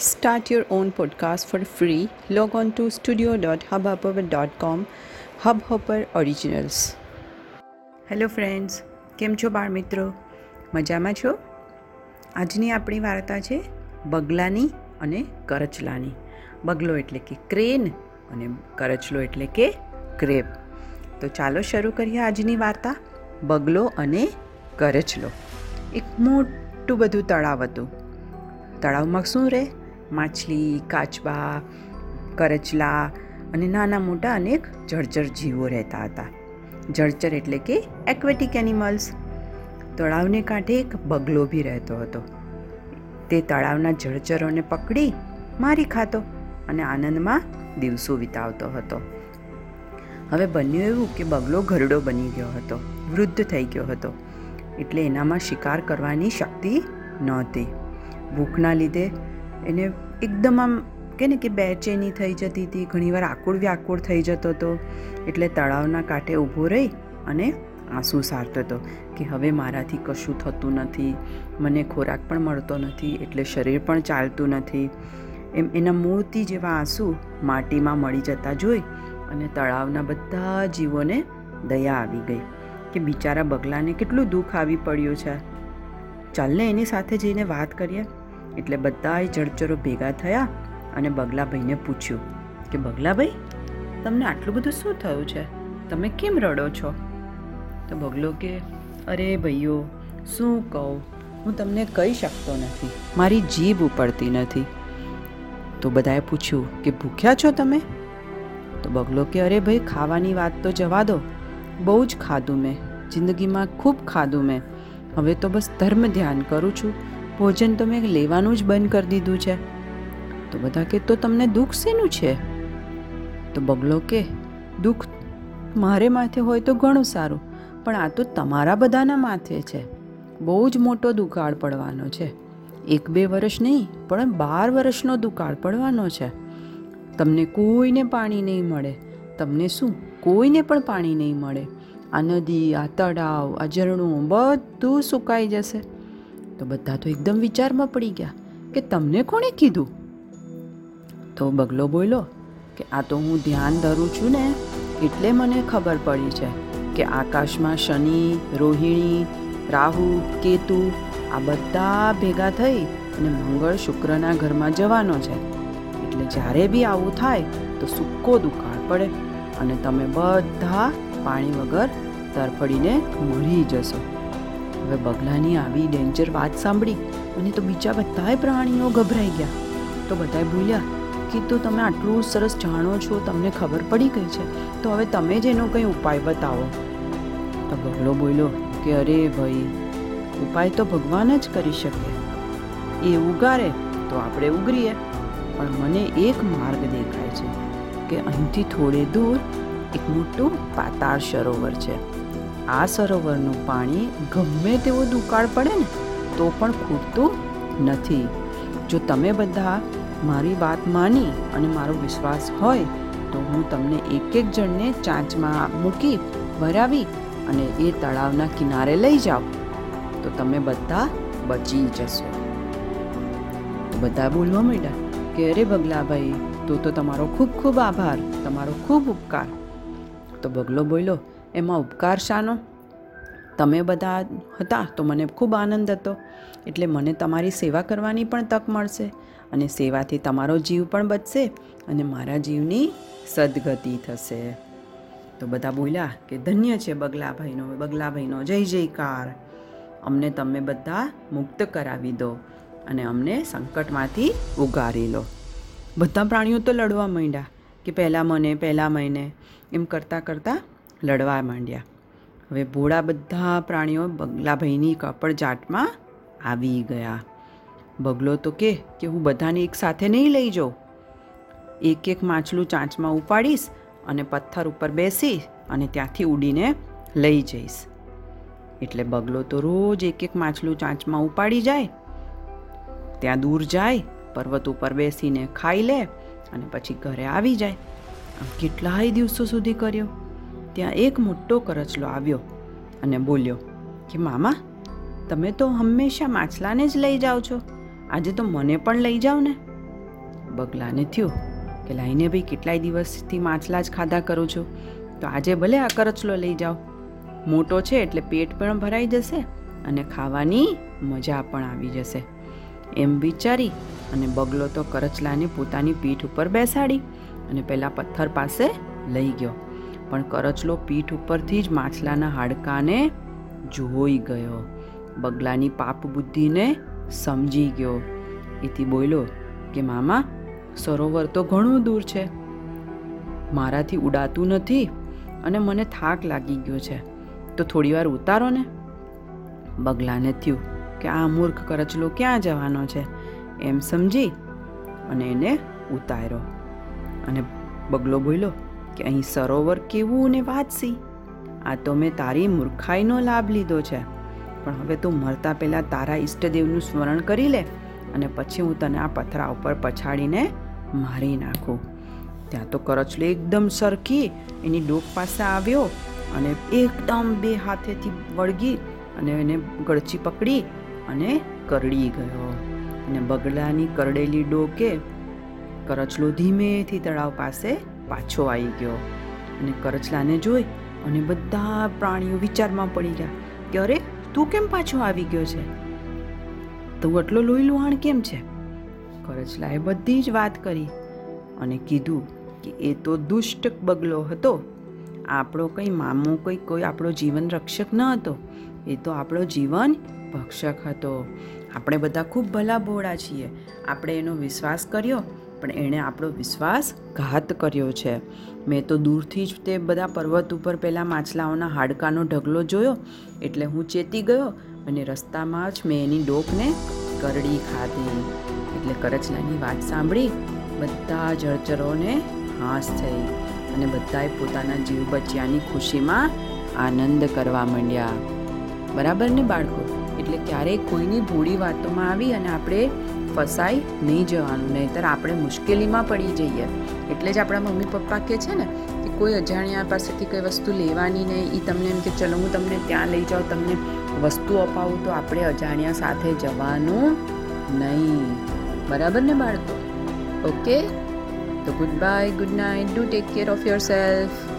Start your own podcast for free. Log on to studio.hubhopper.com. Hubhopper Originals. Hello friends કેમ છો બાળ મિત્રો મજામાં છો આજની આપણી વાર્તા છે બગલાની અને કરચલાની બગલો એટલે કે ક્રેન અને કરચલો એટલે કે ક્રેબ તો ચાલો શરૂ કરીએ આજની વાર્તા, બગલો અને કરચલો એક મોટું બધું તળાવ હતું તળાવમાં શું રહે માછલી, કાચબા, કરચલા અને નાના મોટા અનેક જળચર જીવો રહેતા હતા. જળચર એટલે કે એક્વેટિક એનિમલ્સ તળાવને કાંઠે એક બગલો બી રહેતો હતો. તે તળાવના જળચરોને પકડી મારી ખાતો અને આનંદમાં દિવસો વિતાવતો હતો. હવે બન્યું એવું કે બગલો ઘરડો બની ગયો હતો, વૃદ્ધ થઈ ગયો હતો. એટલે એનામાં શિકાર કરવાની શક્તિ નહોતી. ભૂખના લીધે એને એકદમ આમ કે ને કે બેચેની થઈ જતી હતી, ઘણીવાર આકુળ વ્યાકુળ થઈ જતો હતો એટલે તળાવના કાંઠે ઊભો રહી અને આંસુ સારતો હતો કે હવે મારાથી કશું થતું નથી, મને ખોરાક પણ મળતો નથી, એટલે શરીર પણ ચાલતું નથી. એમ એના મૂર્તિ જેવા આંસુ માટીમાં મળી જતા જોઈ અને તળાવના બધા જીવોને દયા આવી ગઈ કે બિચારા બગલાને કેટલું દુઃખ આવી પડ્યું છે. ચાલને એની સાથે જઈને વાત કરીએ. એટલે બધાય જળચરો ભેગા થયા અને બગલાભાઈને પૂછ્યું કે, બગલાભાઈ, તમને આટલું બધું શું થયું છે? તમે કેમ રડો છો? તો બગલો કે, અરે ભાઈઓ, શું કહું? હું તમને કહી શકતો નથી. મારી જીભ ઉપડતી નથી. તો બધાએ પૂછ્યું કે, ભૂખ્યા છો તમે? તો બગલો કે, અરે ભાઈ, ખાવાની વાત તો જવા દો. બહુ જ ખાધું મેં. જિંદગીમાં ખૂબ ખાધું મેં. હવે તો બસ ધર્મ ધ્યાન કરું છું. ભોજન તો મેં લેવાનું જ બંધ કરી દીધું છે. તો બધા કે, તો તમને દુઃખ શેનું છે? તો બગલો કે, દુઃખ મારે માથે હોય તો ઘણું સારું, પણ આ તો તમારા બધાના માથે છે. બહુ જ મોટો દુકાળ પડવાનો છે. એક બે વર્ષ નહીં, પણ બાર વર્ષનો દુકાળ પડવાનો છે. તમને કોઈને પાણી નહીં મળે. તમને શું? કોઈને પણ પાણી નહીં મળે. આ નદી, આ તળાવ, આ ઝરણું બધું સુકાઈ જશે. તો બધા તો એકદમ વિચારમાં પડી ગયા કે તમને કોણે કીધું? તો બગલો બોલ્યો કે આ તો હું ધ્યાન ધરું છું ને એટલે મને ખબર પડી છે કે આકાશમાં શનિ, રોહિણી, રાહુ, કેતુ આ બધા ભેગા થઈ અને મંગળ શુક્રના ઘરમાં જવાનો છે. એટલે જ્યારે બી આવું થાય તો સૂકો દુકાળ પડે અને તમે બધા પાણી વગર તરફડીને મરી જશો. હવે બગલાની આવી ડેન્જર વાત સાંભળી અને તો બીજા બધાય પ્રાણીઓ ગભરાઈ ગયા. તો બધાએ ભૂલ્યા કે તો તમે આટલું સરસ જાણો છો, તમને ખબર પડી ગઈ છે. તો હવે તમે જ એનો કંઈ ઉપાય બતાવો. તો બગલો બોલ્યો, કે અરે ભાઈ, ઉપાય તો ભગવાન જ કરી શકે. એ ઉગારે તો આપણે ઉગરીએ. પણ મને એક માર્ગ દેખાય છે કે અહીંથી થોડે દૂર એક મોટું પાતાળ સરોવર છે. આ સરોવરનું પાણી ગમે તેવો દુકાળ પડે ને, તો પણ ખૂટતું નથી. જો તમે બધા મારી વાત માની અને મારો વિશ્વાસ હોય, તો હું તમને એક એક જણને ચાંચમાં મૂકી ભરાવી અને એ તળાવના કિનારે લઈ જાઓ તો તમે બધા બચી જશો. બધા બોલવા માંડ્યા કે અરે બગલાભાઈ, તો તો તમારો ખૂબ ખૂબ આભાર, તમારો ખૂબ ઉપકાર. તો બગલો બોલ્યો એમાં ઉપકાર શાનો? તમે બધા હતા તો મને ખૂબ આનંદ હતો. એટલે મને તમારી સેવા કરવાની પણ તક મળશે અને સેવાથી તમારો જીવ પણ બચશે અને મારા જીવની સદગતિ થશે. તો બધા બોલ્યા કે ધન્ય છે બગલાભાઈનો બગલાભાઈનો, જય જયકાર. અમને તમે બધા મુક્ત કરાવી દો અને અમને સંકટમાંથી ઉગારી લો. બધા પ્રાણીઓ તો લડવા માંડ્યા કે પહેલાં મને, પહેલાં મહિને એમ કરતાં કરતાં લડવા માંડ્યા. હવે ભોળા બધા પ્રાણીઓ બગલાભાઈની કપડ જાટમાં આવી ગયા. બગલો તો કે કે હું બધાને એક સાથે નહીં લઈ જાઉં. એક એક માછલું ચાંચમાં ઉપાડીશ અને પથ્થર ઉપર બેસી અને ત્યાંથી ઉડીને લઈ જઈશ. એટલે બગલો તો રોજ એક એક માછલું ચાંચમાં ઉપાડી જાય. ત્યાં દૂર જાય, પર્વત ઉપર બેસીને ખાઈ લે અને પછી ઘરે આવી જાય. કેટલાય દિવસો સુધી કર્યો. ત્યાં એક મોટો કરચલો આવ્યો અને બોલ્યો, કે મામા, તમે તો હંમેશા માછલાને જ લઈ જાઓ છો. આજે તો મને પણ લઈ જાઓ ને. બગલાને થયું કે, લાઈને ભાઈ કેટલાય દિવસથી માછલા જ ખાધા કરું છું. તો આજે ભલે આ કરચલો લઈ જાઓ. મોટો છે એટલે પેટ પણ ભરાઈ જશે અને ખાવાની મજા પણ આવી જશે. એમ વિચારી અને બગલો તો કરચલાને પોતાની પીઠ ઉપર બેસાડી અને પહેલાં પથ્થર પાસે લઈ ગયો. પણ કરચલો પીઠ ઉપરથી જ માછલાના હાડકાને જોઈ ગયો. બગલાની પાપ બુદ્ધિને સમજી ગયો. એથી બોલ્યો કે, મામા, સરોવર તો ઘણું દૂર છે. મારાથી ઉડાતું નથી અને મને થાક લાગી ગયો છે. તો થોડીવાર ઉતારો ને. બગલાને થયું કે, આ મૂર્ખ કરચલો ક્યાં જવાનો છે? એમ સમજી અને એને ઉતાર્યો. અને બગલો બોલ્યો કે અહીં સરોવર કેવું ને વાંચસી આ તો મેં તારી મૂર્ખાઈનો લાભ લીધો છે. પણ હવે તું મરતા પહેલાં તારા ઈષ્ટદેવનું સ્મરણ કરી લે અને પછી હું તને આ પથરા ઉપર પછાડીને મારી નાખું. ત્યાં તો કરચલો એકદમ સરખી એની ડોક પાસે આવ્યો અને એકદમ બે હાથેથી વળગી અને એને ગળચી પકડી અને કરડી ગયો. અને બગલાની કરડેલી ડોકે કરચલો ધીમેથી તળાવ પાસે પાછો આવી ગયો. અને કરચલાને જોઈ અને બધા પ્રાણીઓ વિચારમાં પડી ગયા કે અરે, તું કેમ પાછો આવી ગયો છે? તું આટલો લોહી લુહાણ કેમ છે? કરચલાએ બધી જ વાત કરી અને કીધું કે એ તો દુષ્ટ બગલો હતો. આપણો કંઈ મામો કંઈ કોઈ આપણો જીવન રક્ષક ન હતો. એ તો આપણો જીવન ભક્ષક હતો. આપણે બધા ખૂબ ભલા ભોળા છીએ. આપણે એનો વિશ્વાસ કર્યો પણ એણે આપણો વિશ્વાસ ઘાત કર્યો છે. મેં તો દૂરથી જ તે બધા પર્વત ઉપર પહેલાં માછલાઓના હાડકાનો ઢગલો જોયો, એટલે હું ચેતી ગયો અને રસ્તામાં જ મેં એની ડોકને કરડી ખાધી. એટલે કરચલાની વાત સાંભળી બધા જળચરોને હાંસ થઈ અને બધાએ પોતાના જીવ બચ્યાની ખુશીમાં આનંદ કરવા માંડ્યા. બરાબર ને બાળકો? એટલે ક્યારેય કોઈની ભૂળી વાતોમાં આવી અને આપણે ફસાઈ નહીં જવાનું, નહીંતર આપણે મુશ્કેલીમાં પડી જઈએ. એટલે જ આપણા મમ્મી પપ્પા કહે છે ને કે કોઈ અજાણ્યા પાસેથી કોઈ વસ્તુ લેવાની નહીં એ તમને એમ કે, ચલો, હું તમને ત્યાં લઈ જાઉં, તમને વસ્તુ અપાવું, તો આપણે અજાણ્યા સાથે જવાનું નહીં. બરાબર ને બાળકો? ઓકે? તો good bye good night do take care of yourself